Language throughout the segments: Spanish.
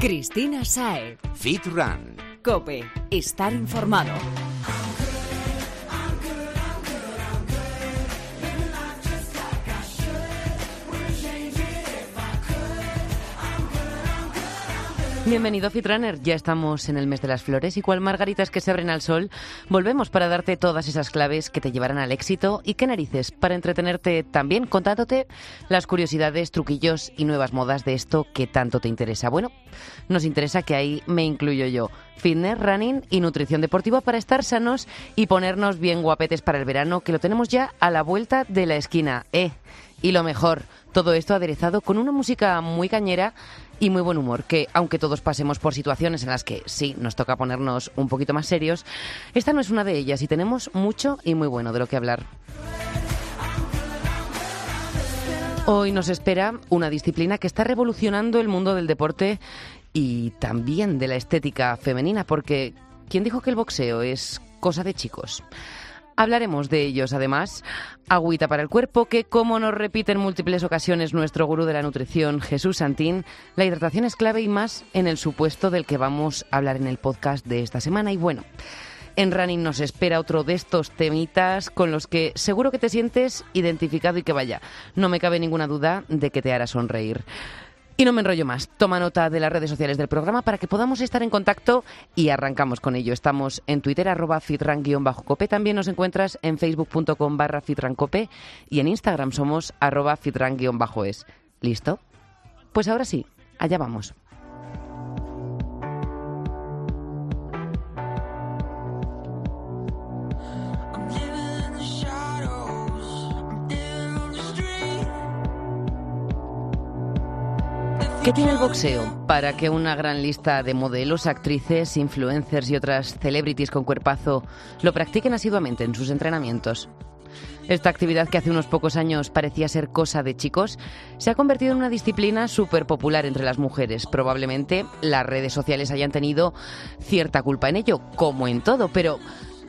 Cristina Sae. Fit Run. Cope. Estar informado. Bienvenido Fitrunner, ya estamos en el mes de las flores y cual margaritas que se abren al sol, volvemos para darte todas esas claves que te llevarán al éxito y qué narices para entretenerte también contándote las curiosidades, truquillos y nuevas modas de esto que tanto te interesa. Bueno, nos interesa que ahí me incluyo yo. Fitness, running y nutrición deportiva para estar sanos y ponernos bien guapetes para el verano que lo tenemos ya a la vuelta de la esquina. Eh, y lo mejor, todo esto aderezado con una música muy cañera y muy buen humor, que aunque todos pasemos por situaciones en las que sí nos toca ponernos un poquito más serios, esta no es una de ellas y tenemos mucho y muy bueno de lo que hablar. Hoy nos espera una disciplina que está revolucionando el mundo del deporte y también de la estética femenina, porque ¿quién dijo que el boxeo es cosa de chicos? Hablaremos de ellos, además. Agüita para el cuerpo, que como nos repite en múltiples ocasiones nuestro gurú de la nutrición, Jesús Santín, la hidratación es clave y más en el supuesto del que vamos a hablar en el podcast de esta semana. Y bueno, en Running nos espera otro de estos temitas con los que seguro que te sientes identificado y que vaya, no me cabe ninguna duda de que te hará sonreír. Y no me enrollo más. Toma nota de las redes sociales del programa para que podamos estar en contacto y arrancamos con ello. Estamos en Twitter, arroba fitran-cope. También nos encuentras en facebook.com barra fitrancope y en Instagram somos arroba fitran-es. ¿Listo? Pues ahora sí, allá vamos. ¿Qué tiene el boxeo para que una gran lista de modelos, actrices, influencers y otras celebrities con cuerpazo lo practiquen asiduamente en sus entrenamientos? Esta actividad que hace unos pocos años parecía ser cosa de chicos, se ha convertido en una disciplina súper popular entre las mujeres. Probablemente las redes sociales hayan tenido cierta culpa en ello, como en todo, pero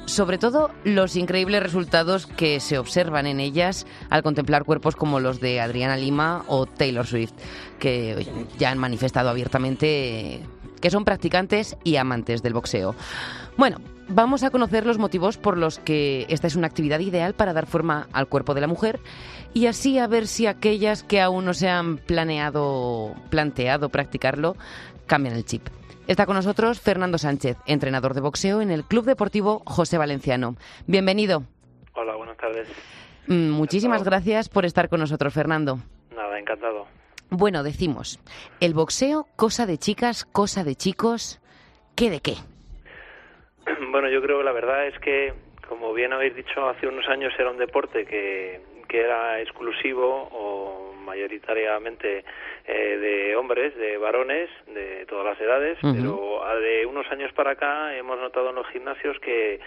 sobre todo los increíbles resultados que se observan en ellas al contemplar cuerpos como los de Adriana Lima o Taylor Swift, que ya han manifestado abiertamente que son practicantes y amantes del boxeo. Bueno, vamos a conocer los motivos por los que esta es una actividad ideal para dar forma al cuerpo de la mujer y así a ver si aquellas que aún no se han planeado, planteado practicarlo, cambian el chip. Está con nosotros Fernando Sánchez, entrenador de boxeo en el Club Deportivo José Valenciano. Bienvenido. Hola, buenas tardes. Mm, muchísimas gracias por estar con nosotros, Fernando. Nada, encantado. Bueno, decimos, el boxeo, cosa de chicas, cosa de chicos, ¿qué de qué? Bueno, yo creo que la verdad es que, como bien habéis dicho, hace unos años era un deporte que, que era exclusivo o mayoritariamente eh, de hombres, de varones, de todas las edades, pero de unos años para acá hemos notado en los gimnasios que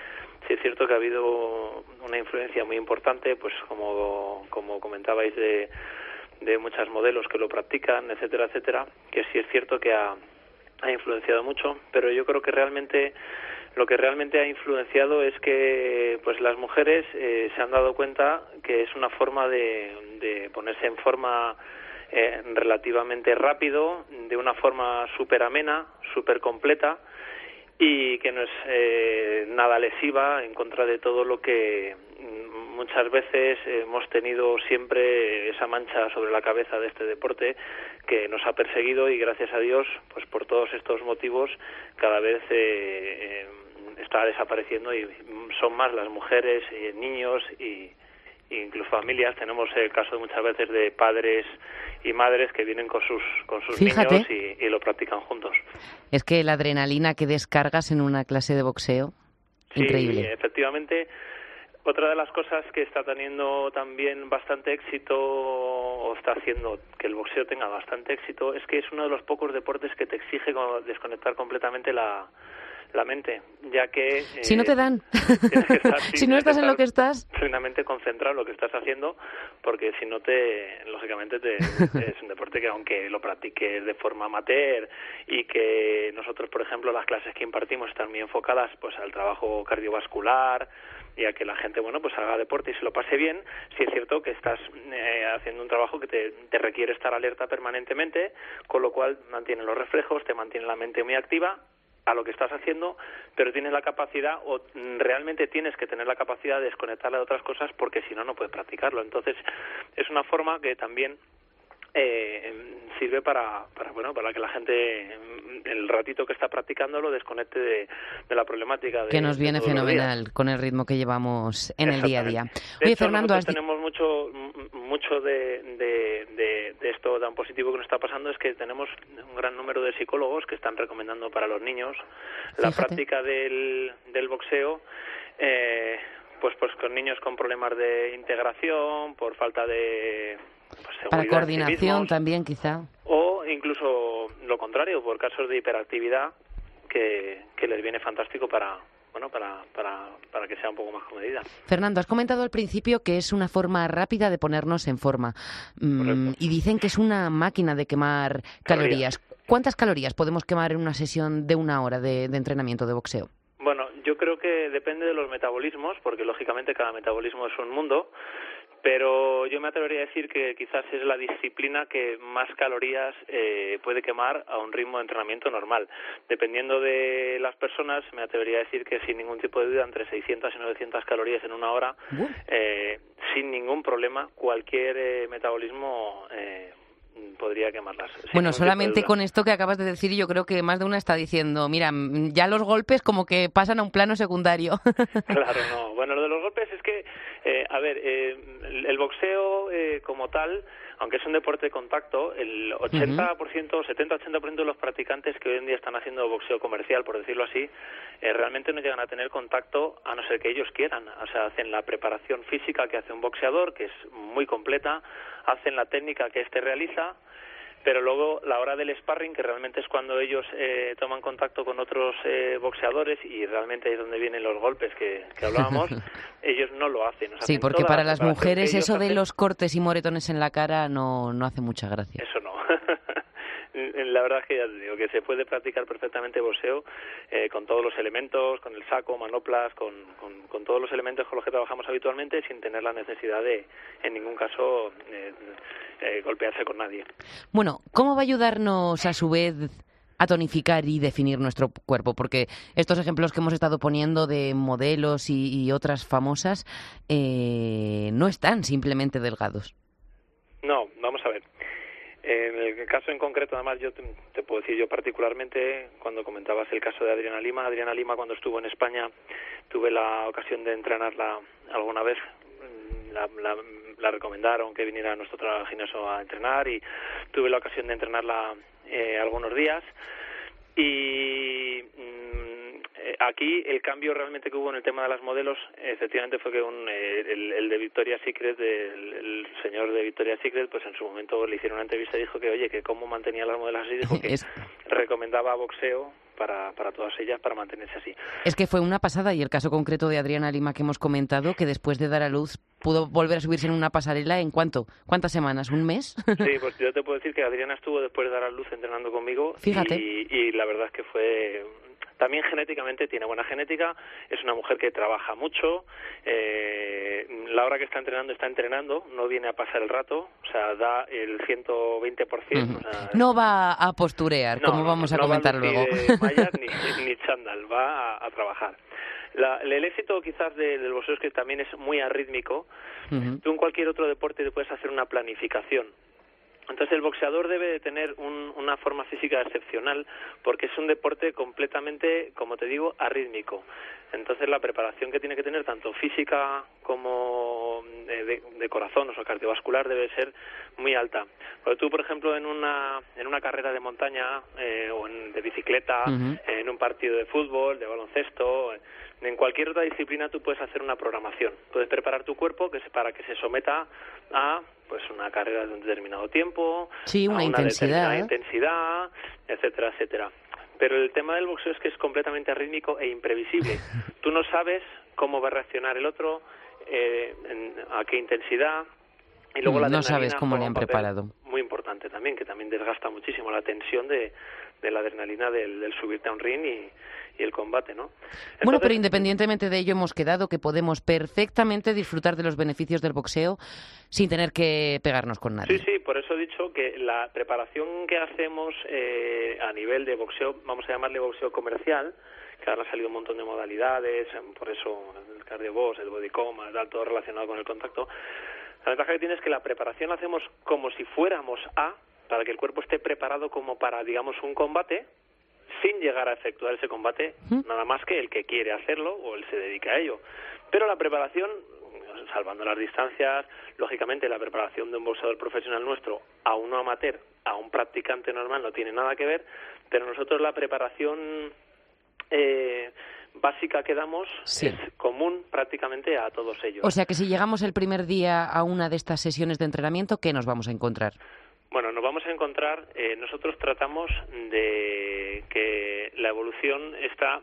sí es cierto que ha habido una influencia muy importante, pues como, como comentabais, de, de muchas modelos que lo practican, etcétera, etcétera, que sí es cierto que ha, ha influenciado mucho, pero yo creo que realmente lo que realmente ha influenciado es que pues las mujeres eh, se han dado cuenta que es una forma de, ponerse en forma eh, relativamente rápido, de una forma súper amena, súper completa y que no es eh, nada lesiva en contra de todo lo que mm, muchas veces hemos tenido siempre esa mancha sobre la cabeza de este deporte que nos ha perseguido y gracias a Dios pues por todos estos motivos cada vez eh, está desapareciendo y son más las mujeres, y niños y, incluso familias. Tenemos el caso muchas veces de padres y madres que vienen con sus, con sus niños y, lo practican juntos. Es que la adrenalina que descargas en una clase de boxeo, sí, increíble. efectivamente. Otra de las cosas que está teniendo también bastante éxito o está haciendo que el boxeo tenga bastante éxito es que es uno de los pocos deportes que te exige desconectar completamente la, la mente, ya que... si no te eh, dan, si no estás en lo que estás... Plenamente concentrado en lo que estás haciendo, porque si no te, lógicamente te, es un deporte que aunque lo practiques de forma amateur y que nosotros, por ejemplo, las clases que impartimos están muy enfocadas pues al trabajo cardiovascular, y a que la gente, bueno, pues haga deporte y se lo pase bien, si es cierto que estás eh, haciendo un trabajo que te, te requiere estar alerta permanentemente, con lo cual mantiene los reflejos, te mantiene la mente muy activa a lo que estás haciendo, pero tienes la capacidad o realmente tienes que tener la capacidad de desconectarla de otras cosas porque si no, no puedes practicarlo. Entonces, es una forma que también eh, sirve para, para, bueno, para que la gente, el ratito que está practicando, lo desconecte de, la problemática. De, que nos viene fenomenal con el ritmo que llevamos en el día a día. Oye, Fernando, tenemos mucho, mucho de, de, de, esto tan positivo que nos está pasando, es que tenemos un gran número de psicólogos que están recomendando para los niños la práctica del, del boxeo. Eh, pues pues con niños con problemas de integración, por falta de pues, Para coordinación también, quizá. O incluso lo contrario, por casos de hiperactividad que, que les viene fantástico para, bueno, para, para, para, que sea un poco más comedida. Fernando, has comentado al principio que es una forma rápida de ponernos en forma mm, y dicen que es una máquina de quemar calorías. ¿Cuántas calorías podemos quemar en una sesión de una hora de entrenamiento de boxeo? Bueno, yo creo que depende de los metabolismos, porque lógicamente cada metabolismo es un mundo, pero yo me atrevería a decir que quizás es la disciplina que más calorías eh, puede quemar a un ritmo de entrenamiento normal. Dependiendo de las personas, me atrevería a decir que sin ningún tipo de duda, entre 600 y 900 calorías en una hora, eh, sin ningún problema, cualquier eh, metabolismo podría quemarlas. Bueno, solamente con esto que acabas de decir, yo creo que más de una está diciendo, mira, ya los golpes como que pasan a un plano secundario. claro, no. Bueno, lo de los golpes eh, a ver, eh, el boxeo eh, como tal, aunque es un deporte de contacto, el 80%, 70-80% de los practicantes que hoy en día están haciendo boxeo comercial, por decirlo así, realmente no llegan a tener contacto a no ser que ellos quieran. O sea, hacen la preparación física que hace un boxeador, que es muy completa, hacen la técnica que éste realiza, pero luego la hora del sparring, que realmente es cuando ellos eh, toman contacto con otros eh, boxeadores y realmente es donde vienen los golpes que, hablábamos, ellos no lo hacen. sí, porque para las mujeres eso de los cortes y moretones en la cara no, no hace mucha gracia. Eso no. la verdad es que ya te digo que se puede practicar perfectamente boxeo eh, con todos los elementos, con el saco, manoplas, con, con, todos los elementos con los que trabajamos habitualmente sin tener la necesidad de, en ningún caso, eh, eh, golpearse con nadie. Bueno, ¿cómo va a ayudarnos a su vez a tonificar y definir nuestro cuerpo, porque estos ejemplos que hemos estado poniendo de modelos y, otras famosas no están simplemente delgados. No, vamos a ver. En el caso en concreto, además, yo te, puedo decir yo particularmente, cuando comentabas el caso de Adriana Lima, Adriana Lima cuando estuvo en España tuve la ocasión de entrenarla alguna vez, la, la, recomendaron que viniera a nuestro gimnasio a entrenar y tuve la ocasión de entrenarla eh, algunos días. Y eh, aquí el cambio realmente que hubo en el tema de las modelos, efectivamente fue que un, eh, el, de Victoria Secret, el, señor de Victoria Secret, pues en su momento le hicieron una entrevista y dijo que, oye, que cómo mantenía las modelos así, dijo que recomendaba boxeo para, para todas ellas para mantenerse así. Es que fue una pasada y el caso concreto de Adriana Lima que hemos comentado, que después de dar a luz pudo volver a subirse en una pasarela en cuánto, cuántas semanas, un mes. Sí, pues yo te puedo decir que Adriana estuvo después de dar a luz entrenando conmigo Fíjate. y la verdad es que fue también genéticamente tiene buena genética, es una mujer que trabaja mucho, eh, la hora que está entrenando está entrenando, no viene a pasar el rato, o sea, da el 120%. no va a posturear, como vamos a comentar luego. ni, ni, chándal, va a, trabajar. el éxito quizás del boxeo es que también es muy arrítmico. Tú en cualquier otro deporte te puedes hacer una planificación. Entonces el boxeador debe de tener una forma física excepcional porque es un deporte completamente, como te digo, arrítmico. Entonces la preparación que tiene que tener tanto física como de, de, corazón, o sea, cardiovascular, debe ser muy alta. Porque tú, por ejemplo, en una, en una carrera de montaña eh, o en, de bicicleta, en un partido de fútbol, de baloncesto, en cualquier otra disciplina tú puedes hacer una programación. Puedes preparar tu cuerpo que para que se someta a pues una carrera de un determinado tiempo, sí, una, intensidad, intensidad, etcétera, etcétera. Pero el tema del boxeo es que es completamente arrítmico e imprevisible. Tú no sabes cómo va a reaccionar el otro, eh, a qué intensidad, y luego la no sabes cómo le han preparado. Muy importante también, que también desgasta muchísimo la tensión de, de la adrenalina del, del subirte a un ring y, y el combate, ¿no? bueno, pero independientemente de ello hemos quedado que podemos perfectamente disfrutar de los beneficios del boxeo sin tener que pegarnos con nadie. Sí, sí, por eso he dicho que la preparación que hacemos eh, a nivel de boxeo, vamos a llamarle boxeo comercial, que ahora ha salido un montón de modalidades, por eso el cardio box, el body coma, todo relacionado con el contacto. La ventaja que tiene es que la preparación la hacemos como si fuéramos a, para que el cuerpo esté preparado como para, digamos, un combate, sin llegar a efectuar ese combate, nada más que el que quiere hacerlo o él se dedica a ello. Pero la preparación, salvando las distancias, lógicamente la preparación de un boxeador profesional nuestro a uno amateur, a un practicante normal no tiene nada que ver, pero nosotros la preparación eh, básica que damos es común prácticamente a todos ellos. O sea que si llegamos el primer día a una de estas sesiones de entrenamiento, ¿qué nos vamos a encontrar? Bueno, nos vamos a encontrar, eh, nosotros tratamos de que la evolución está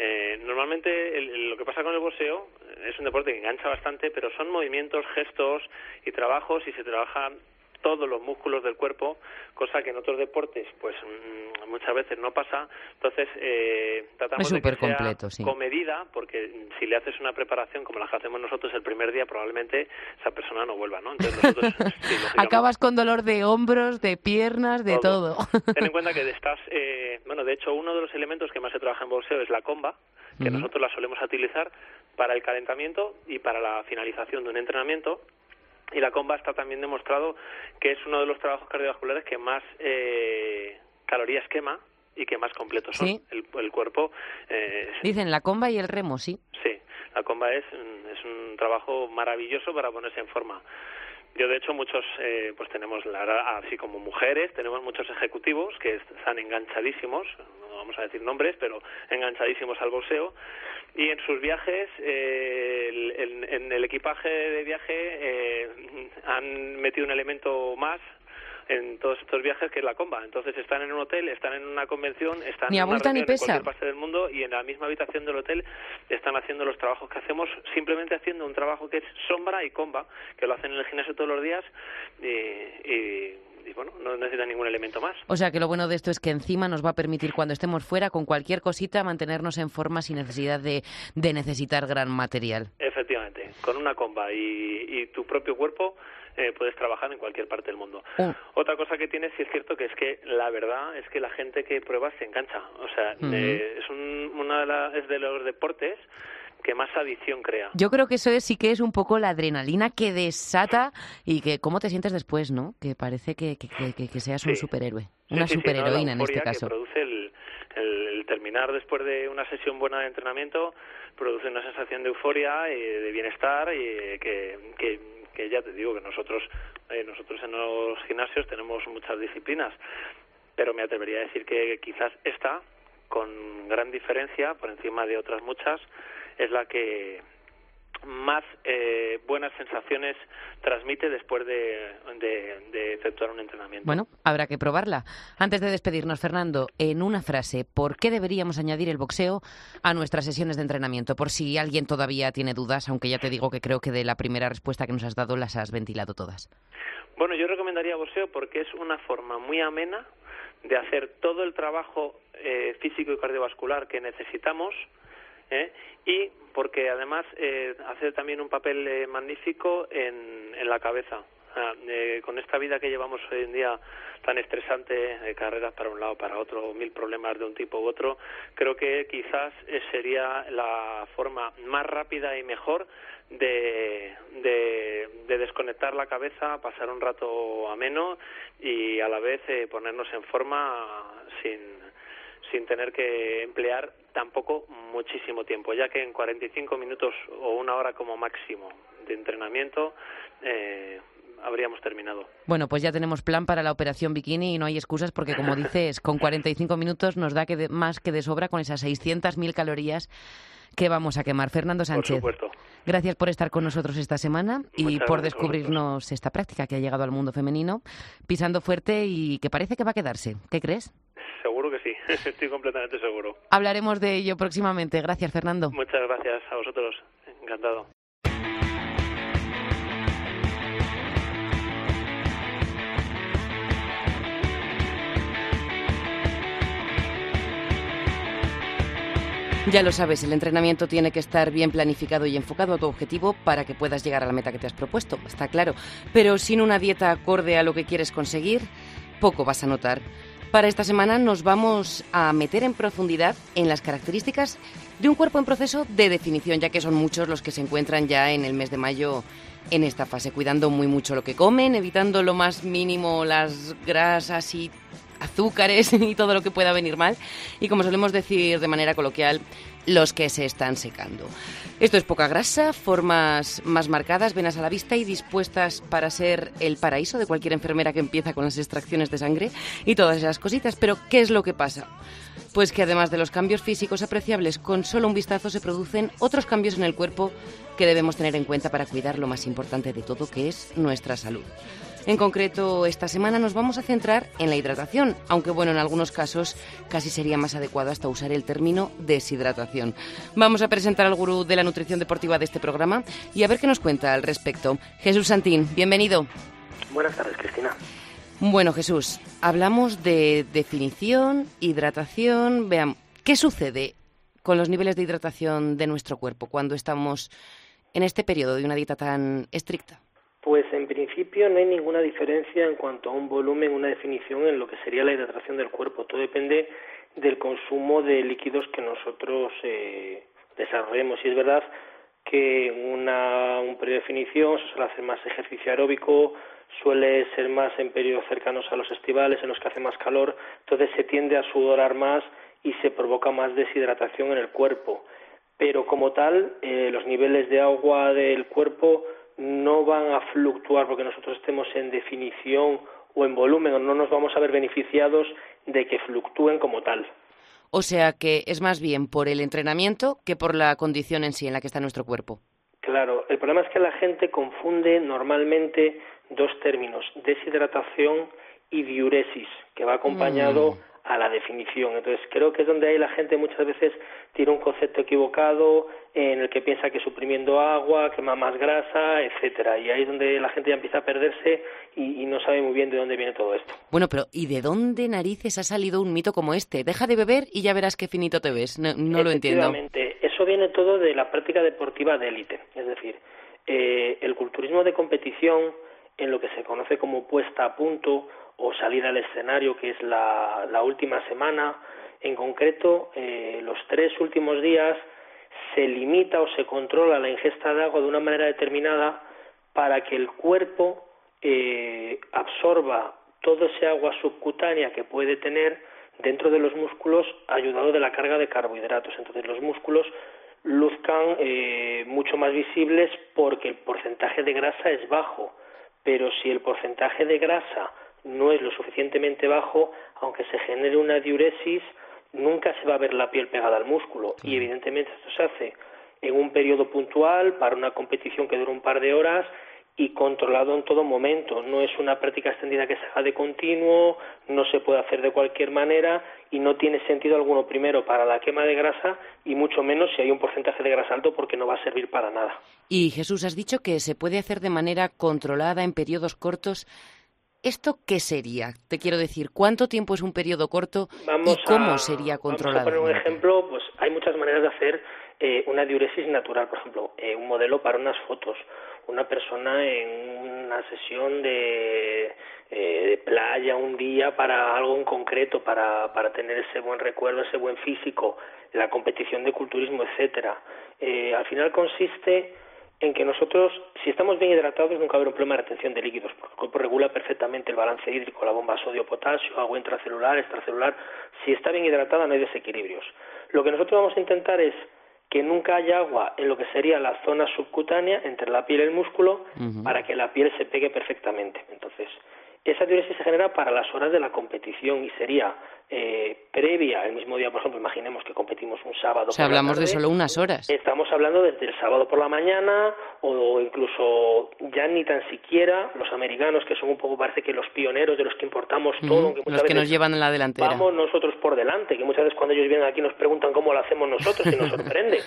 eh, normalmente lo que pasa con el boxeo es un deporte que engancha bastante, pero son movimientos, gestos y trabajos y se trabaja todos los músculos del cuerpo, cosa que en otros deportes pues mm, muchas veces no pasa. Entonces eh, tratamos de que completo, sea comedida, porque si le haces una preparación como la que hacemos nosotros el primer día, probablemente esa persona no vuelva, ¿no? Entonces nosotros, Acabas con dolor de hombros, de piernas, de todo. Ten en cuenta que estás, eh, bueno, de hecho uno de los elementos que más se trabaja en boxeo es la comba, que nosotros la solemos utilizar para el calentamiento y para la finalización de un entrenamiento y la comba está también demostrado que es uno de los trabajos cardiovasculares que más eh, calorías quema y que más completos son. El, el, cuerpo. Eh, Dicen la comba y el remo, sí. Sí, la comba es, es un trabajo maravilloso para ponerse en forma. Yo, de hecho, muchos, eh, pues tenemos, la, así como mujeres, tenemos muchos ejecutivos que están enganchadísimos, vamos a decir nombres, pero enganchadísimos al boxeo, y en sus viajes, eh, en el equipaje de viaje, eh, han metido un elemento más en todos estos viajes que es la comba. Entonces están en un hotel, están en una convención, están en una ni pesa. en cualquier parte del mundo y en la misma habitación del hotel están haciendo los trabajos que hacemos, simplemente haciendo un trabajo que es sombra y comba, que lo hacen en el gimnasio todos los días y, bueno, no necesita ningún elemento más. O sea que lo bueno de esto es que encima nos va a permitir cuando estemos fuera con cualquier cosita mantenernos en forma sin necesidad de, de necesitar gran material. Efectivamente, con una comba y, y tu propio cuerpo eh, puedes trabajar en cualquier parte del mundo. Otra cosa que tiene, sí es cierto, que es que la verdad es que la gente que prueba se engancha. O sea, eh, es, un, una de, es de los deportes que más adicción crea. Yo creo que eso es, sí que es un poco la adrenalina que desata y que cómo te sientes después, ¿no? Que parece que, que, que, seas un superhéroe, una superheroína en este caso. Que produce el, el, terminar después de una sesión buena de entrenamiento, produce una sensación de euforia y de bienestar y que, que que ya te digo que nosotros, eh, nosotros en los gimnasios tenemos muchas disciplinas, pero me atrevería a decir que quizás esta, con gran diferencia, por encima de otras muchas, es la que más eh, buenas sensaciones transmite después de, efectuar un entrenamiento. Bueno, habrá que probarla. Antes de despedirnos, Fernando, en una frase, ¿por qué deberíamos añadir el boxeo a nuestras sesiones de entrenamiento? Por si alguien todavía tiene dudas, aunque ya te digo que creo que de la primera respuesta que nos has dado las has ventilado todas. Bueno, yo recomendaría boxeo porque es una forma muy amena de hacer todo el trabajo eh, físico y cardiovascular que necesitamos ¿eh? y porque además eh, hace también un papel eh, magnífico en, la cabeza. Eh, con esta vida que llevamos hoy en día tan estresante, carreras para un lado, para otro, mil problemas de un tipo u otro, creo que quizás sería la forma más rápida y mejor de, de, de, desconectar la cabeza, pasar un rato ameno y a la vez ponernos en forma sin, sin tener que emplear tampoco muchísimo tiempo, ya que en 45 minutos o una hora como máximo de entrenamiento eh, habríamos terminado. Bueno, pues ya tenemos plan para la operación bikini y no hay excusas porque, como dices, con 45 minutos nos da que más que de sobra con esas 600.000 calorías que vamos a quemar. Fernando Sánchez, gracias por estar con nosotros esta semana y por descubrirnos esta práctica que ha llegado al mundo femenino, pisando fuerte y que parece que va a quedarse. ¿Qué crees? seguro que sí, estoy completamente seguro. Hablaremos de ello próximamente. Gracias, Fernando. Muchas gracias a vosotros. Encantado. Ya lo sabes, el entrenamiento tiene que estar bien planificado y enfocado a tu objetivo para que puedas llegar a la meta que te has propuesto, está claro. Pero sin una dieta acorde a lo que quieres conseguir, poco vas a notar. Para esta semana nos vamos a meter en profundidad en las características de un cuerpo en proceso de definición, ya que son muchos los que se encuentran ya en el mes de mayo en esta fase, cuidando muy mucho lo que comen, evitando lo más mínimo las grasas y azúcares y todo lo que pueda venir mal. Y como solemos decir de manera coloquial, los que se están secando. Esto es poca grasa, formas más marcadas, venas a la vista y dispuestas para ser el paraíso de cualquier enfermera que empieza con las extracciones de sangre y todas esas cositas. Pero, ¿qué es lo que pasa? Pues que además de los cambios físicos apreciables, con solo un vistazo se producen otros cambios en el cuerpo que debemos tener en cuenta para cuidar lo más importante de todo, que es nuestra salud. En concreto, esta semana nos vamos a centrar en la hidratación, aunque bueno, en algunos casos casi sería más adecuado hasta usar el término deshidratación. Vamos a presentar al gurú de la nutrición deportiva de este programa y a ver qué nos cuenta al respecto. Jesús Santín, bienvenido. Buenas tardes, Cristina. Bueno, Jesús, hablamos de definición, hidratación. Vean, ¿qué sucede con los niveles de hidratación de nuestro cuerpo cuando estamos en este periodo de una dieta tan estricta? Pues en principio no hay ninguna diferencia en cuanto a un volumen, una definición en lo que sería la hidratación del cuerpo. Todo depende del consumo de líquidos que nosotros eh, desarrollemos. Y es verdad que una, un periodo se suele hacer más ejercicio aeróbico, suele ser más en periodos cercanos a los estivales, en los que hace más calor, entonces se tiende a sudorar más y se provoca más deshidratación en el cuerpo. Pero como tal, eh, los niveles de agua del cuerpo no van a fluctuar porque nosotros estemos en definición o en volumen, o no nos vamos a ver beneficiados de que fluctúen como tal. O sea que es más bien por el entrenamiento que por la condición en sí en la que está nuestro cuerpo. Claro, el problema es que la gente confunde normalmente dos términos, deshidratación y diuresis, que va acompañado mm a la definición. Entonces, creo que es donde ahí la gente muchas veces tiene un concepto equivocado en el que piensa que suprimiendo agua quema más grasa, etcétera. Y ahí es donde la gente ya empieza a perderse y, no sabe muy bien de dónde viene todo esto. Bueno, pero ¿y de dónde narices ha salido un mito como este? Deja de beber y ya verás qué finito te ves. No, lo entiendo. Eso viene todo de la práctica deportiva de élite. Es decir, eh, el culturismo de competición, en lo que se conoce como puesta a punto o salir al escenario, que es la, última semana. En concreto, eh, los tres últimos días se limita o se controla la ingesta de agua de una manera determinada para que el cuerpo eh, absorba todo ese agua subcutánea que puede tener dentro de los músculos ayudado de la carga de carbohidratos. Entonces los músculos luzcan eh, mucho más visibles porque el porcentaje de grasa es bajo, pero si el porcentaje de grasa no es lo suficientemente bajo, aunque se genere una diuresis, nunca se va a ver la piel pegada al músculo. Y evidentemente esto se hace en un periodo puntual, para una competición que dura un par de horas y controlado en todo momento. No es una práctica extendida que se haga de continuo, no se puede hacer de cualquier manera y no tiene sentido alguno primero para la quema de grasa y mucho menos si hay un porcentaje de grasa alto porque no va a servir para nada. Y Jesús, has dicho que se puede hacer de manera controlada en periodos cortos. ¿Esto qué sería? Te quiero decir, ¿cuánto tiempo es un periodo corto y cómo sería controlado? Vamos a poner un ejemplo, pues hay muchas maneras de hacer eh, una diuresis natural, por ejemplo, eh, un modelo para unas fotos, una persona en una sesión de, eh, de, playa un día para algo en concreto, para, para tener ese buen recuerdo, ese buen físico, la competición de culturismo, etcétera. al final consiste en que nosotros, si estamos bien hidratados, nunca habrá un problema de retención de líquidos, porque el cuerpo regula perfectamente el balance hídrico, la bomba sodio-potasio, agua intracelular, extracelular. Si está bien hidratada, no hay desequilibrios. Lo que nosotros vamos a intentar es que nunca haya agua en lo que sería la zona subcutánea entre la piel y el músculo para que la piel se pegue perfectamente. Entonces, esa diuresis se genera para las horas de la competición y sería eh, previa, el mismo día, por ejemplo, imaginemos que competimos un sábado. O sea, hablamos de solo unas horas. Estamos hablando desde el sábado por la mañana o incluso ya ni tan siquiera los americanos, que son un poco, parece que los pioneros de los que importamos todo. que los que nos llevan en la delantera. Vamos nosotros por delante, que muchas veces cuando ellos vienen aquí nos preguntan cómo lo hacemos nosotros y nos sorprende.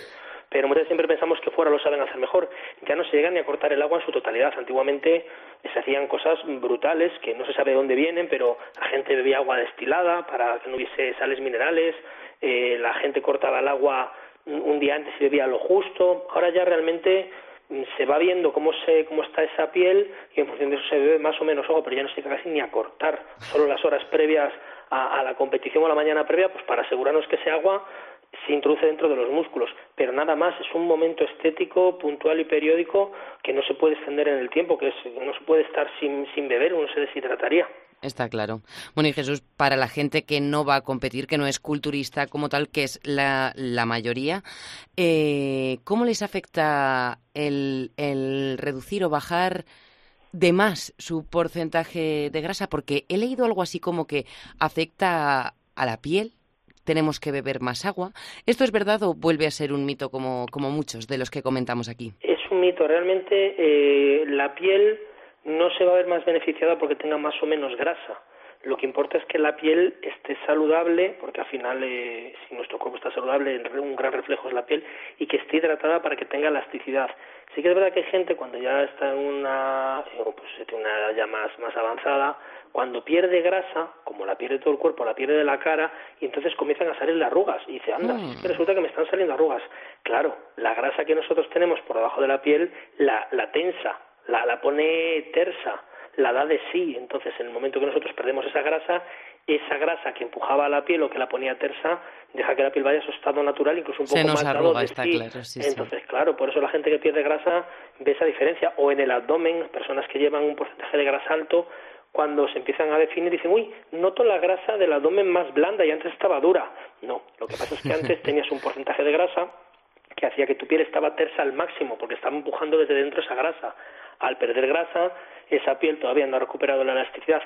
Pero muchas veces siempre pensamos que fuera lo saben hacer mejor. Ya no se llega ni a cortar el agua en su totalidad. Antiguamente se hacían cosas brutales que no se sabe de dónde vienen, pero la gente bebía agua destilada para que no hubiese sales minerales, eh, la gente cortaba el agua un día antes se bebía lo justo, ahora ya realmente mm, se va viendo cómo se cómo está esa piel y en función de eso se bebe más o menos agua, pero ya no se llega casi ni a cortar, solo las horas previas a, a la competición o la mañana previa, pues para asegurarnos que ese agua se introduce dentro de los músculos, pero nada más, es un momento estético, puntual y periódico que no se puede extender en el tiempo, que no se puede estar sin, sin beber, uno se deshidrataría. Está claro. Bueno, y Jesús, para la gente que no va a competir, que no es culturista como tal, que es la, la mayoría, eh, ¿cómo les afecta el, el reducir o bajar de más su porcentaje de grasa? Porque he leído algo así como que afecta a la piel, tenemos que beber más agua. ¿Esto es verdad o vuelve a ser un mito como, como muchos de los que comentamos aquí? Es un mito. Realmente eh, la piel no se va a ver más beneficiada porque tenga más o menos grasa. Lo que importa es que la piel esté saludable, porque al final, eh, si nuestro un gran reflejo es la piel, y que esté hidratada para que tenga elasticidad. Sí que es verdad que hay gente cuando ya está en una, pues, una edad ya más, más avanzada, cuando pierde grasa, como la pierde todo el cuerpo, la pierde de la cara, y entonces comienzan a salir las arrugas. Y dice, anda, mm. resulta que me están saliendo arrugas. Claro, la grasa que nosotros tenemos por debajo de la piel la, la tensa, la, la pone tersa, la da de sí. Entonces, en el momento que nosotros perdemos esa grasa, esa grasa que empujaba a la piel o que la ponía tersa, deja que la piel vaya a su estado natural, incluso un poco más arruga, está claro. Sí, Entonces, claro, por eso la gente que pierde grasa ve esa diferencia. O en el abdomen, personas que llevan un porcentaje de grasa alto, cuando se empiezan a definir dicen, uy, noto la grasa del abdomen más blanda y antes estaba dura. No, lo que pasa es que antes tenías un porcentaje de grasa que hacía que tu piel estaba tersa al máximo porque estaba empujando desde dentro esa grasa. Al perder grasa, esa piel todavía no ha recuperado la elasticidad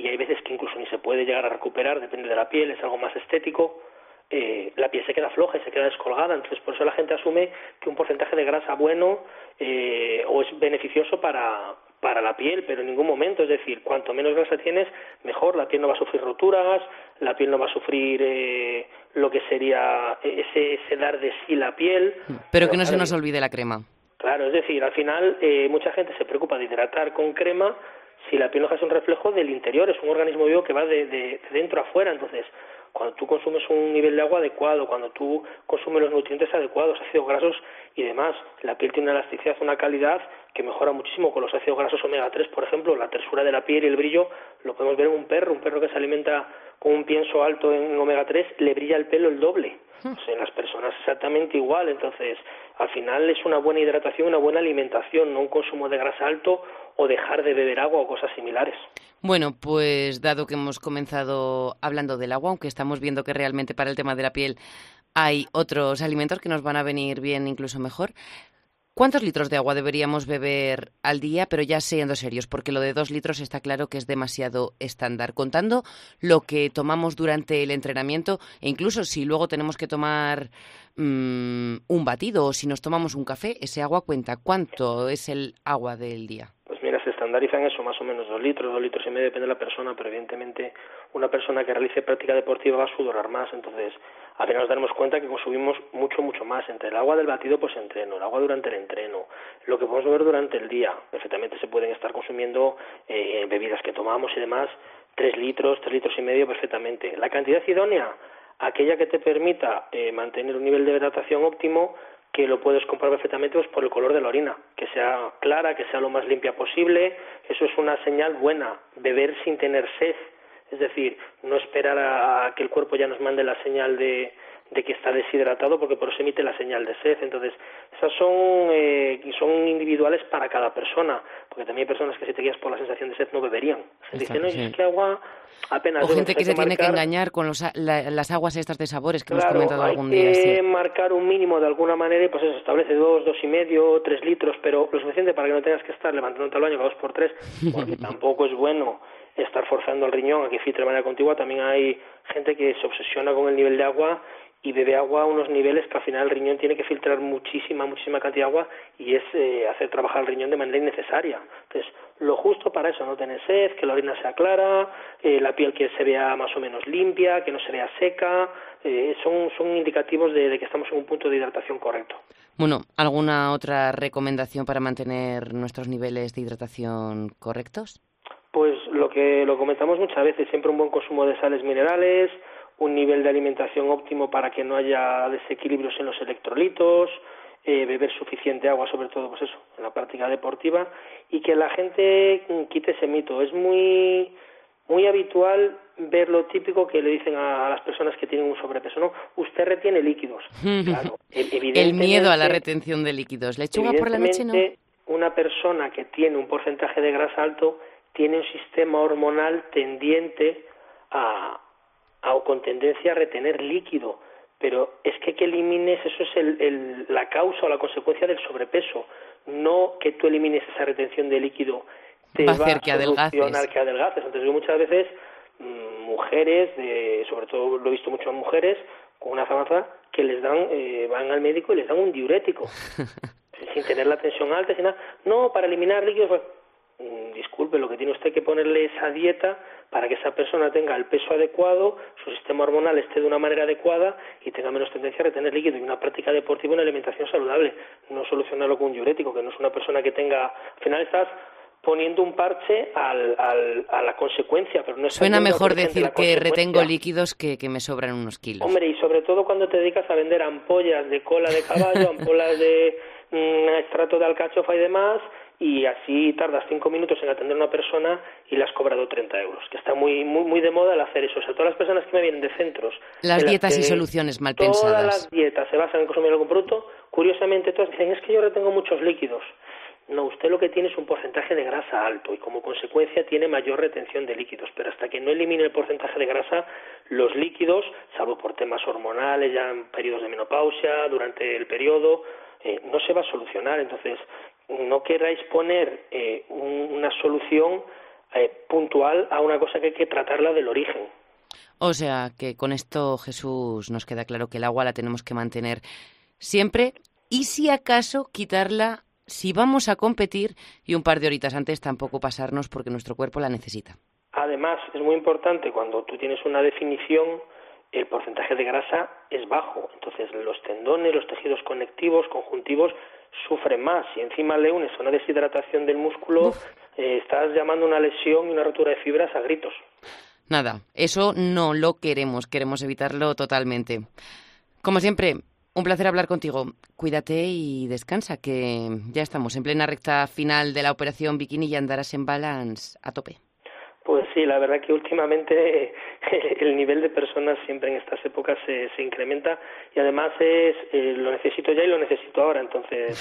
y hay veces que incluso ni se puede llegar a recuperar, depende de la piel, es algo más estético. Eh, la piel se queda floja y se queda descolgada, entonces por eso la gente asume que un porcentaje de grasa bueno eh, o es beneficioso para, para la piel, pero en ningún momento, es decir, cuanto menos grasa tienes, mejor, la piel no va a sufrir roturas, la piel no va a sufrir eh, lo que sería ese, ese dar de sí la piel. Pero, que no se nos olvide la crema. Claro, es decir, al final eh, mucha gente se preocupa de hidratar con crema si la piel no es un reflejo del interior, es un organismo vivo que va de, de, dentro a afuera, entonces cuando tú consumes un nivel de agua adecuado, cuando tú consumes los nutrientes adecuados, ácidos grasos y demás, la piel tiene una elasticidad, una calidad que mejora muchísimo con los ácidos grasos omega 3, por ejemplo, la tersura de la piel y el brillo, lo podemos ver en un perro, un perro que se alimenta con un pienso alto en omega 3, le brilla el pelo el doble. Hmm. en las personas exactamente igual, entonces al final es una buena hidratación, una buena alimentación, no un consumo de grasa alto o dejar de beber agua o cosas similares. Bueno, pues dado que hemos comenzado hablando del agua, aunque estamos viendo que realmente para el tema de la piel hay otros alimentos que nos van a venir bien incluso mejor, ¿Cuántos litros de agua deberíamos beber al día? Pero ya siendo serios, porque lo de dos litros está claro que es demasiado estándar. Contando lo que tomamos durante el entrenamiento e incluso si luego tenemos que tomar mm, un batido o si nos tomamos un café, ese agua cuenta. ¿Cuánto es el agua del día? Pues mira, se estandarizan eso, más o menos dos litros, dos litros y medio, depende de la persona, pero evidentemente una persona que realice práctica deportiva va a sudorar más, entonces al final nos daremos cuenta que consumimos mucho, mucho más. Entre el agua del batido, pues entreno, el agua durante el entreno, lo que podemos beber durante el día. Perfectamente se pueden estar consumiendo eh, bebidas que tomamos y demás, tres litros, tres litros y medio perfectamente. La cantidad idónea, aquella que te permita eh, mantener un nivel de hidratación óptimo, que lo puedes comprar perfectamente pues, por el color de la orina, que sea clara, que sea lo más limpia posible, eso es una señal buena, beber sin tener sed, es decir, no esperar a que el cuerpo ya nos mande la señal de, de que está deshidratado porque por eso emite la señal de sed. Entonces, esas son, eh, son individuales para cada persona, porque también hay personas que si te guías por la sensación de sed no beberían. Se dice, no, es que agua apenas... O gente que se tiene que engañar con los, las aguas estas de sabores que hemos comentado algún día. Hay que marcar un mínimo de alguna manera y pues eso, establece dos, dos y medio, tres litros, pero lo suficiente para que no tengas que estar levantando al baño cada dos por tres, porque tampoco es bueno estar forzando el riñón a que filtre de manera continua. También hay gente que se obsesiona con el nivel de agua y bebe agua a unos niveles que al final el riñón tiene que filtrar muchísima, muchísima cantidad de agua y es eh, hacer trabajar el riñón de manera innecesaria. Entonces, lo justo para eso, no tener sed, que la orina sea clara, eh, la piel que se vea más o menos limpia, que no se vea seca, eh, son, son indicativos de que estamos en un punto de hidratación correcto. Bueno, ¿alguna otra recomendación para mantener nuestros niveles de hidratación correctos? Pues lo que lo comentamos muchas veces, siempre un buen consumo de sales minerales, un nivel de alimentación óptimo para que no haya desequilibrios en los electrolitos, eh, beber suficiente agua, sobre todo, pues eso, en la práctica deportiva, y que la gente quite ese mito. Es muy, muy habitual ver lo típico que le dicen a, las personas que tienen un sobrepeso, ¿no? Usted retiene líquidos. Claro, El miedo a la retención de líquidos. ¿Lechuga por la noche no? Una persona que tiene un porcentaje de grasa alto tiene un sistema hormonal tendiente a, a o con tendencia a retener líquido pero es que que elimines eso es el, la causa o la consecuencia del sobrepeso, no que tú elimines esa retención de líquido te va, a hacer que adelgaces. que adelgaces. Entonces yo muchas veces mm, mujeres, de, sobre todo lo he visto mucho en mujeres con una avanzada que les dan, eh, van al médico y les dan un diurético sin tener la tensión alta, sin nada. No, para eliminar líquidos. Mm, disculpe, lo que tiene usted que ponerle esa dieta para que esa persona tenga el peso adecuado, su sistema hormonal esté de una manera adecuada y tenga menos tendencia a retener líquido. Y una práctica deportiva y una alimentación saludable, no solucionarlo con un diurético, que no es una persona que tenga, al final estás poniendo un parche al, a la consecuencia, pero no es Suena mejor decir que retengo líquidos que, que me sobran unos kilos. Hombre, y sobre todo cuando te dedicas a vender ampollas de cola de caballo, ampollas de mm, extracto de alcachofa y demás, y así tardas cinco minutos en atender a una persona y le has cobrado 30 euros, que está muy muy muy de moda el hacer eso. O sea, todas las personas que me vienen de centros... Las dietas y soluciones mal pensadas. Todas las dietas se basan en consumir algo bruto. Curiosamente, todas dicen, es que yo retengo muchos líquidos. No, usted lo que tiene es un porcentaje de grasa alto y como consecuencia tiene mayor retención de líquidos, pero hasta que no elimine el porcentaje de grasa, los líquidos, salvo por temas hormonales, ya en periodos de menopausia, durante el periodo, eh, no se va a solucionar. Entonces, no queráis poner eh, una solución eh, puntual a una cosa que hay que tratarla del origen. O sea que con esto, Jesús, nos queda claro que el agua la tenemos que mantener siempre y si acaso quitarla si vamos a competir y un par de horitas antes tampoco pasarnos porque nuestro cuerpo la necesita. Además, es muy importante cuando tú tienes una definición, el porcentaje de grasa es bajo. Entonces, los tendones, los tejidos conectivos, conjuntivos, sufren más. Y encima le unes a una deshidratación del músculo, eh, estás llamando una lesión y una rotura de fibras a gritos. Nada, eso no lo queremos, queremos evitarlo totalmente. Como siempre, un placer hablar contigo. Cuídate y descansa, que ya estamos en plena recta final de la operación Bikini y andarás en balance a tope. Pues sí, la verdad que últimamente el nivel de personas siempre en estas épocas se, se incrementa y además es eh, lo necesito ya y lo necesito ahora, entonces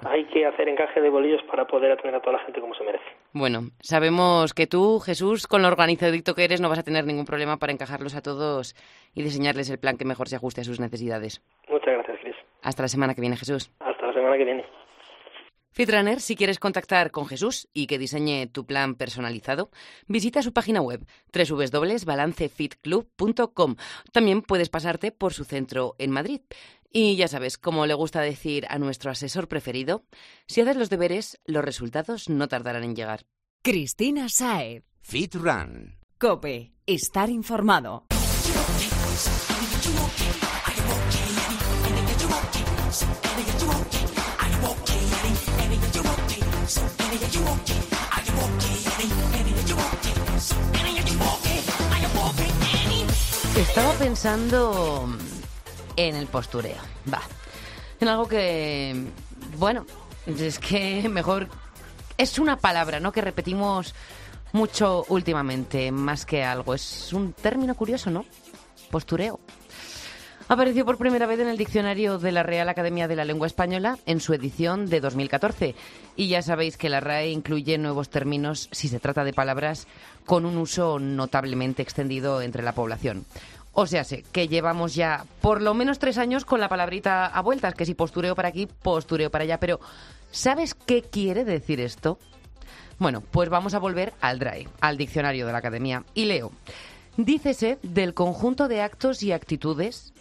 hay que hacer encaje de bolillos para poder atender a toda la gente como se merece. Bueno, sabemos que tú, Jesús, con lo organizadito que eres, no vas a tener ningún problema para encajarlos a todos y diseñarles el plan que mejor se ajuste a sus necesidades. Muchas gracias, Cris. Hasta la semana que viene, Jesús. Hasta la semana que viene. Fitrunner, si quieres contactar con Jesús y que diseñe tu plan personalizado, visita su página web www.balancefitclub.com. También puedes pasarte por su centro en Madrid. Y ya sabes, como le gusta decir a nuestro asesor preferido, si haces los deberes, los resultados no tardarán en llegar. Cristina Saed. Fit Run. Cope. Estar informado. Estaba pensando en el postureo. En algo que, bueno, es que mejor es una palabra, ¿no? Que repetimos mucho últimamente, más que algo. Es un término curioso, ¿no? Postureo. Apareció por primera vez en el diccionario de la Real Academia de la Lengua Española en su edición de 2014. Y ya sabéis que la RAE incluye nuevos términos si se trata de palabras con un uso notablemente extendido entre la población. O sea, sé que llevamos ya por lo menos tres años con la palabrita a vueltas, que si postureo para aquí, postureo para allá. Pero, ¿sabes qué quiere decir esto? Bueno, pues vamos a volver al DRAE, al diccionario de la Academia, y leo. Dícese del conjunto de actos y actitudes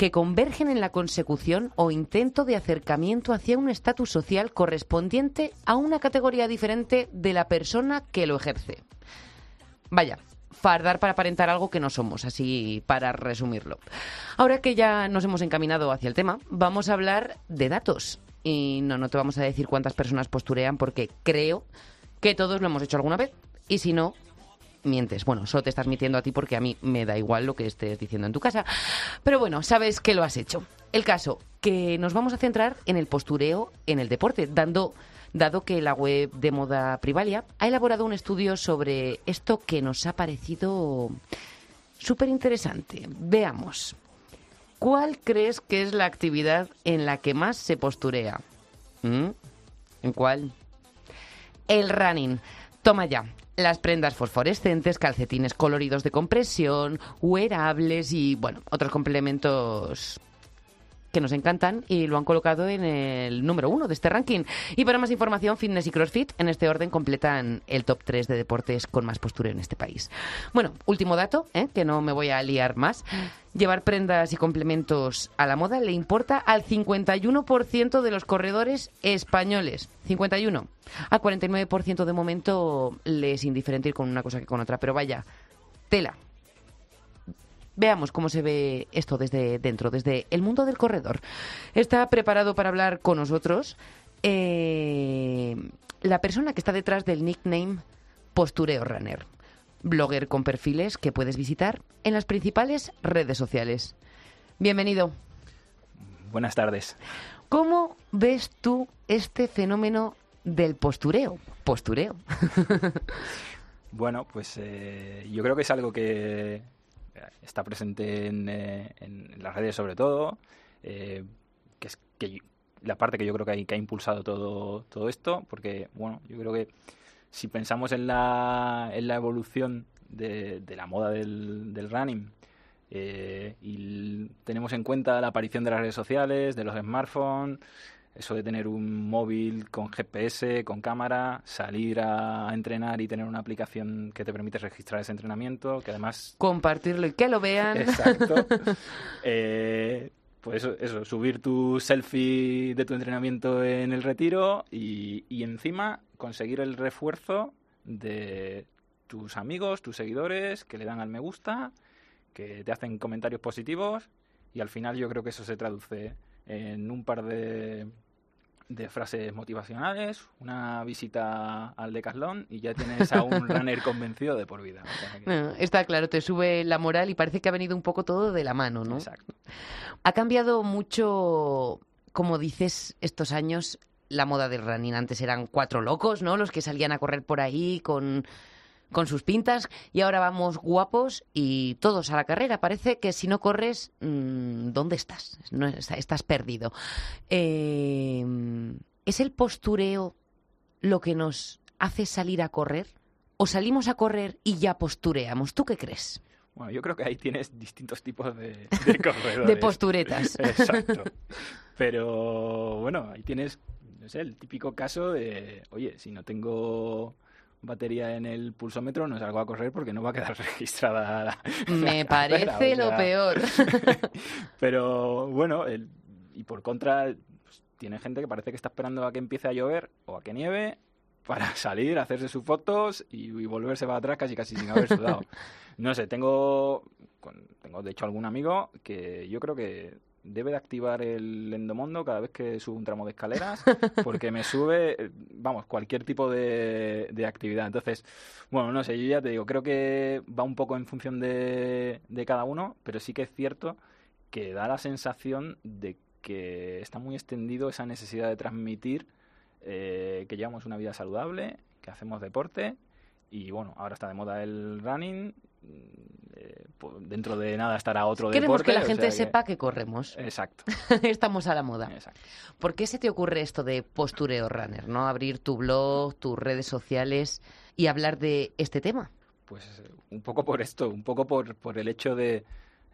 que convergen en la consecución o intento de acercamiento hacia un estatus social correspondiente a una categoría diferente de la persona que lo ejerce. Vaya, fardar para aparentar algo que no somos, así para resumirlo. Ahora que ya nos hemos encaminado hacia el tema, vamos a hablar de datos. Y no, no te vamos a decir cuántas personas posturean porque creo que todos lo hemos hecho alguna vez. Y si no, mientes. Bueno, solo te estás mintiendo a ti porque a mí me da igual lo que estés diciendo en tu casa. Pero bueno, sabes que lo has hecho. El caso, que nos vamos a centrar en el postureo en el deporte, dado que la web de moda Privalia ha elaborado un estudio sobre esto que nos ha parecido súper interesante. Veamos. ¿Cuál crees que es la actividad en la que más se posturea? ¿Mm? ¿En cuál? El running. Toma ya. Las prendas fosforescentes, calcetines coloridos de compresión, wearables y, bueno, otros complementos que nos encantan y lo han colocado en el número uno de este ranking. Y para más información, Fitness y CrossFit en este orden completan el top 3 de deportes con más postura en este país. Bueno, último dato, ¿eh? que no me voy a liar más. Llevar prendas y complementos a la moda le importa al 51% de los corredores españoles. 51. Al 49% de momento les es indiferente ir con una cosa que con otra. Pero vaya, tela. Veamos cómo se ve esto desde dentro, desde el mundo del corredor. Está preparado para hablar con nosotros eh, la persona que está detrás del nickname Postureo Runner, blogger con perfiles que puedes visitar en las principales redes sociales. Bienvenido. Buenas tardes. ¿Cómo ves tú este fenómeno del postureo? Postureo. bueno, pues eh, yo creo que es algo que está presente en, eh, las redes sobre todo, eh, que es que la parte que yo creo que, que ha impulsado todo, todo esto, porque, bueno, yo creo que si pensamos en la, en la evolución de, la moda del, del running, eh, y tenemos en cuenta la aparición de las redes sociales, de los smartphones, eso de tener un móvil con GPS, con cámara, salir a entrenar y tener una aplicación que te permite registrar ese entrenamiento, que además... Compartirlo y que lo vean. Exacto. eh, pues eso, subir tu selfie de tu entrenamiento en el retiro y, y encima conseguir el refuerzo de tus amigos, tus seguidores, que le dan al me gusta, que te hacen comentarios positivos y al final yo creo que eso se traduce en un par de, de frases motivacionales, una visita al Decathlon y ya tienes a un runner convencido de por vida. está claro, te sube la moral y parece que ha venido un poco todo de la mano, ¿no? Exacto. Ha cambiado mucho, como dices, estos años la moda del running. Antes eran cuatro locos, ¿no? Los que salían a correr por ahí con con sus pintas y ahora vamos guapos y todos a la carrera. Parece que si no corres, mm, ¿dónde estás? No, estás perdido. Eh, ¿Es el postureo lo que nos hace salir a correr? ¿O salimos a correr y ya postureamos? ¿Tú qué crees? Bueno, yo creo que ahí tienes distintos tipos de, de corredores. de posturetas. Exacto. Pero bueno, ahí tienes, no sé, el típico caso de, oye, si no tengo batería en el pulsómetro, no salgo a correr porque no va a quedar registrada la, Me parece lo peor. Pero bueno, y por contra, pues, tiene gente que parece que está esperando a que empiece a llover o a que nieve para salir, hacerse sus fotos y, y volverse para atrás casi casi sin haber sudado. No sé, tengo, tengo de hecho algún amigo que yo creo que debe de activar el endomondo cada vez que subo un tramo de escaleras, porque me sube, eh, vamos, cualquier tipo de, de, actividad. Entonces, bueno, no sé, yo ya te digo, creo que va un poco en función de, de cada uno, pero sí que es cierto que da la sensación de que está muy extendido esa necesidad de transmitir eh, que llevamos una vida saludable, que hacemos deporte y bueno, ahora está de moda el running eh, dentro de nada estará otro Queremos que la gente sepa que... corremos. Exacto. Estamos a la moda. ¿Por qué se te ocurre esto de postureo runner, no? Abrir tu blog, tus redes sociales y hablar de este tema. Pues eh, un poco por esto, un poco por, por el hecho de,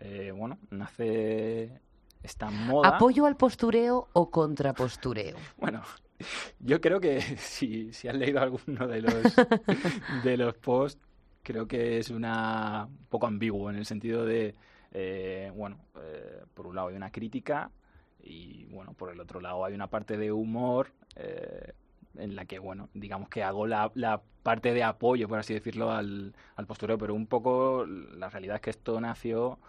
eh, bueno, nace esta moda. ¿Apoyo al postureo o contrapostureo? bueno, yo creo que si, si has leído alguno de los, de los posts, creo que es una un poco ambiguo en el sentido de, eh, bueno, eh, por un lado hay una crítica y, bueno, por el otro lado hay una parte de humor eh, en la que, bueno, digamos que hago la, la parte de apoyo, por así decirlo, al, al postureo, pero un poco la realidad es que esto nació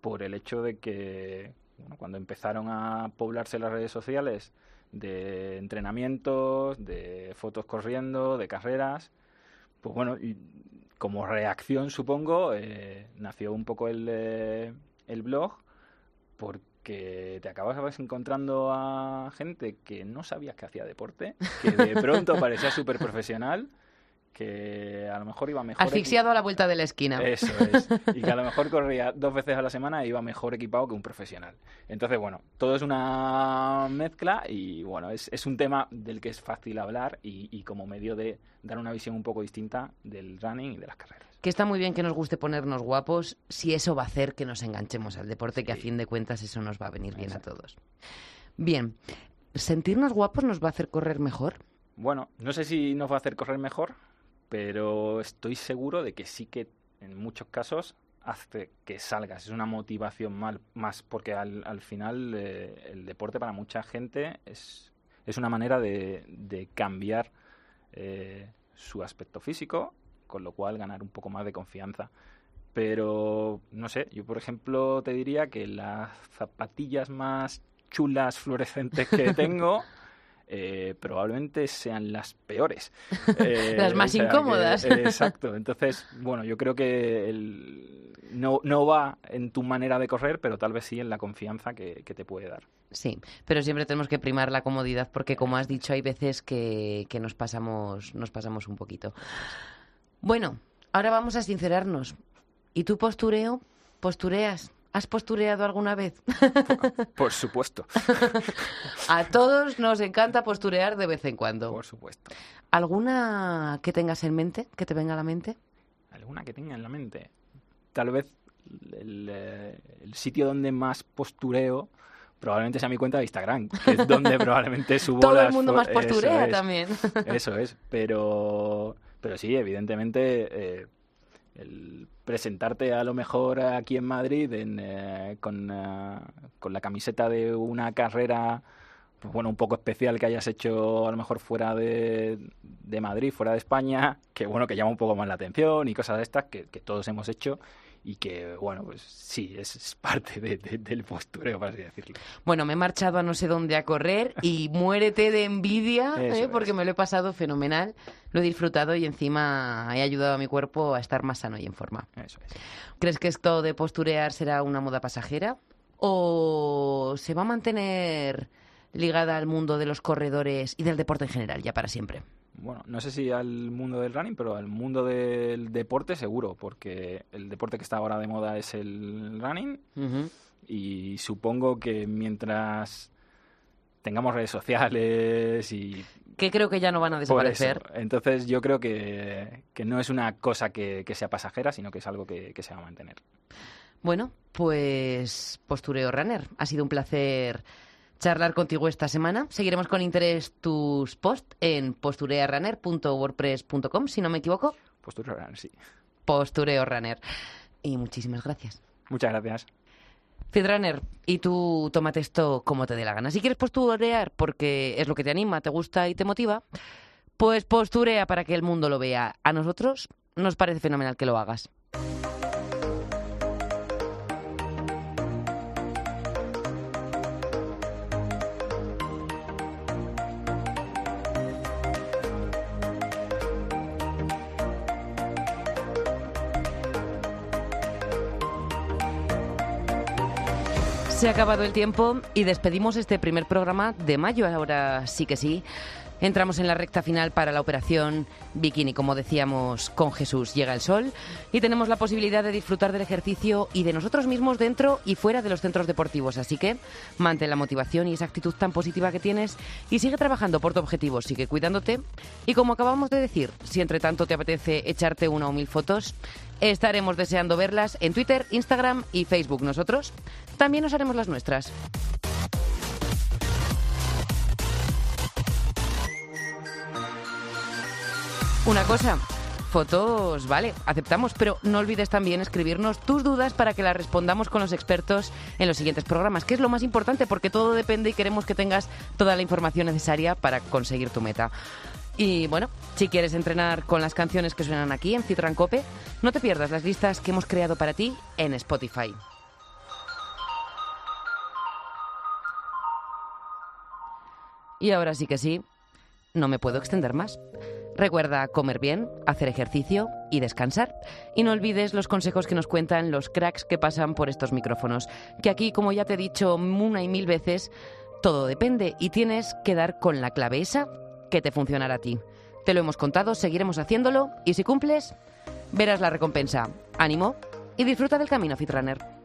por el hecho de que, bueno, cuando empezaron a poblarse las redes sociales de entrenamientos, de fotos corriendo, de carreras, pues bueno, como reacción, supongo, eh, nació un poco el, eh, el blog porque te acabas encontrando a gente que no sabías que hacía deporte, que de pronto parecía súper profesional que a lo mejor iba mejor. Asfixiado a la vuelta de la esquina. Eso es. Y que a lo mejor corría dos veces a la semana e iba mejor equipado que un profesional. Entonces, bueno, todo es una mezcla y bueno, es, es un tema del que es fácil hablar y, y, como medio de dar una visión un poco distinta del running y de las carreras. Que está muy bien que nos guste ponernos guapos si eso va a hacer que nos enganchemos al deporte, sí. que a fin de cuentas eso nos va a venir bien Exacto. a todos. Bien, ¿sentirnos guapos nos va a hacer correr mejor? Bueno, no sé si nos va a hacer correr mejor, pero estoy seguro de que sí que en muchos casos hace que salgas. Es una motivación mal, más porque al, al final eh, el deporte para mucha gente es, es una manera de, de cambiar eh, su aspecto físico, con lo cual ganar un poco más de confianza. Pero, no sé, yo por ejemplo te diría que las zapatillas más chulas, fluorescentes que tengo eh, probablemente sean las peores. Eh, las más o sea incómodas. Que, eh, exacto. Entonces, bueno, yo creo que el, no, no va en tu manera de correr, pero tal vez sí en la confianza que, que, te puede dar. Sí, pero siempre tenemos que primar la comodidad porque, como has dicho, hay veces que, que nos, pasamos, nos pasamos un poquito. Bueno, ahora vamos a sincerarnos. ¿Y tu postureo? ¿Postureas? ¿Has postureado alguna vez? Por, por supuesto. a todos nos encanta posturear de vez en cuando. Por supuesto. ¿Alguna que tengas en mente, que te venga a la mente? ¿Alguna que tenga en la mente? Tal vez el, el sitio donde más postureo probablemente sea mi cuenta de Instagram, que es donde probablemente subo Todo las el mundo más posturea eso también. Eso es, pero, pero sí, evidentemente... Eh, el presentarte a lo mejor aquí en Madrid en, eh, con, uh, con, la camiseta de una carrera pues bueno un poco especial que hayas hecho a lo mejor fuera de, de, Madrid fuera de España que bueno que llama un poco más la atención y cosas de estas que todos hemos hecho y que, bueno, pues sí, es, es parte de, de, del postureo, por así decirlo. Bueno, me he marchado a no sé dónde a correr y muérete de envidia, ¿eh? porque es. me lo he pasado fenomenal, lo he disfrutado y encima he ayudado a mi cuerpo a estar más sano y en forma. Eso es. ¿Crees que esto de posturear será una moda pasajera o se va a mantener ligada al mundo de los corredores y del deporte en general, ya para siempre? Bueno, no sé si al mundo del running, pero al mundo del deporte seguro, porque el deporte que está ahora de moda es el running uh -huh. y supongo que mientras tengamos redes sociales y... Que creo que ya no van a desaparecer. Entonces yo creo que, que, no es una cosa que, que, sea pasajera, sino que es algo que, que se va a mantener. Bueno, pues postureo runner. Ha sido un placer charlar contigo esta semana. Seguiremos con interés tus posts en posturearunner.wordpress.com, si no me equivoco. Postureo Runner, sí. Postureo Runner. Y muchísimas gracias. Muchas gracias. Feedrunner, y tú tómate esto como te dé la gana. Si quieres posturear porque es lo que te anima, te gusta y te motiva, pues posturea para que el mundo lo vea. A nosotros nos parece fenomenal que lo hagas. Se ha acabado el tiempo y despedimos este primer programa de mayo. Ahora sí que sí. Entramos en la recta final para la operación Bikini. Como decíamos, con Jesús llega el sol y tenemos la posibilidad de disfrutar del ejercicio y de nosotros mismos dentro y fuera de los centros deportivos. Así que mantén la motivación y esa actitud tan positiva que tienes y sigue trabajando por tu objetivo, sigue cuidándote. Y como acabamos de decir, si entre tanto te apetece echarte una o mil fotos, estaremos deseando verlas en Twitter, Instagram y Facebook. Nosotros también nos haremos las nuestras. Una cosa, fotos, vale, aceptamos, pero no olvides también escribirnos tus dudas para que las respondamos con los expertos en los siguientes programas, que es lo más importante porque todo depende y queremos que tengas toda la información necesaria para conseguir tu meta. Y bueno, si quieres entrenar con las canciones que suenan aquí en Citran Cope, no te pierdas las listas que hemos creado para ti en Spotify. Y ahora sí que sí, no me puedo extender más. Recuerda comer bien, hacer ejercicio y descansar. Y no olvides los consejos que nos cuentan los cracks que pasan por estos micrófonos. Que aquí, como ya te he dicho una y mil veces, todo depende y tienes que dar con la clave esa que te funcionará a ti. Te lo hemos contado, seguiremos haciéndolo y si cumples, verás la recompensa. Ánimo y disfruta del camino, Fitrunner.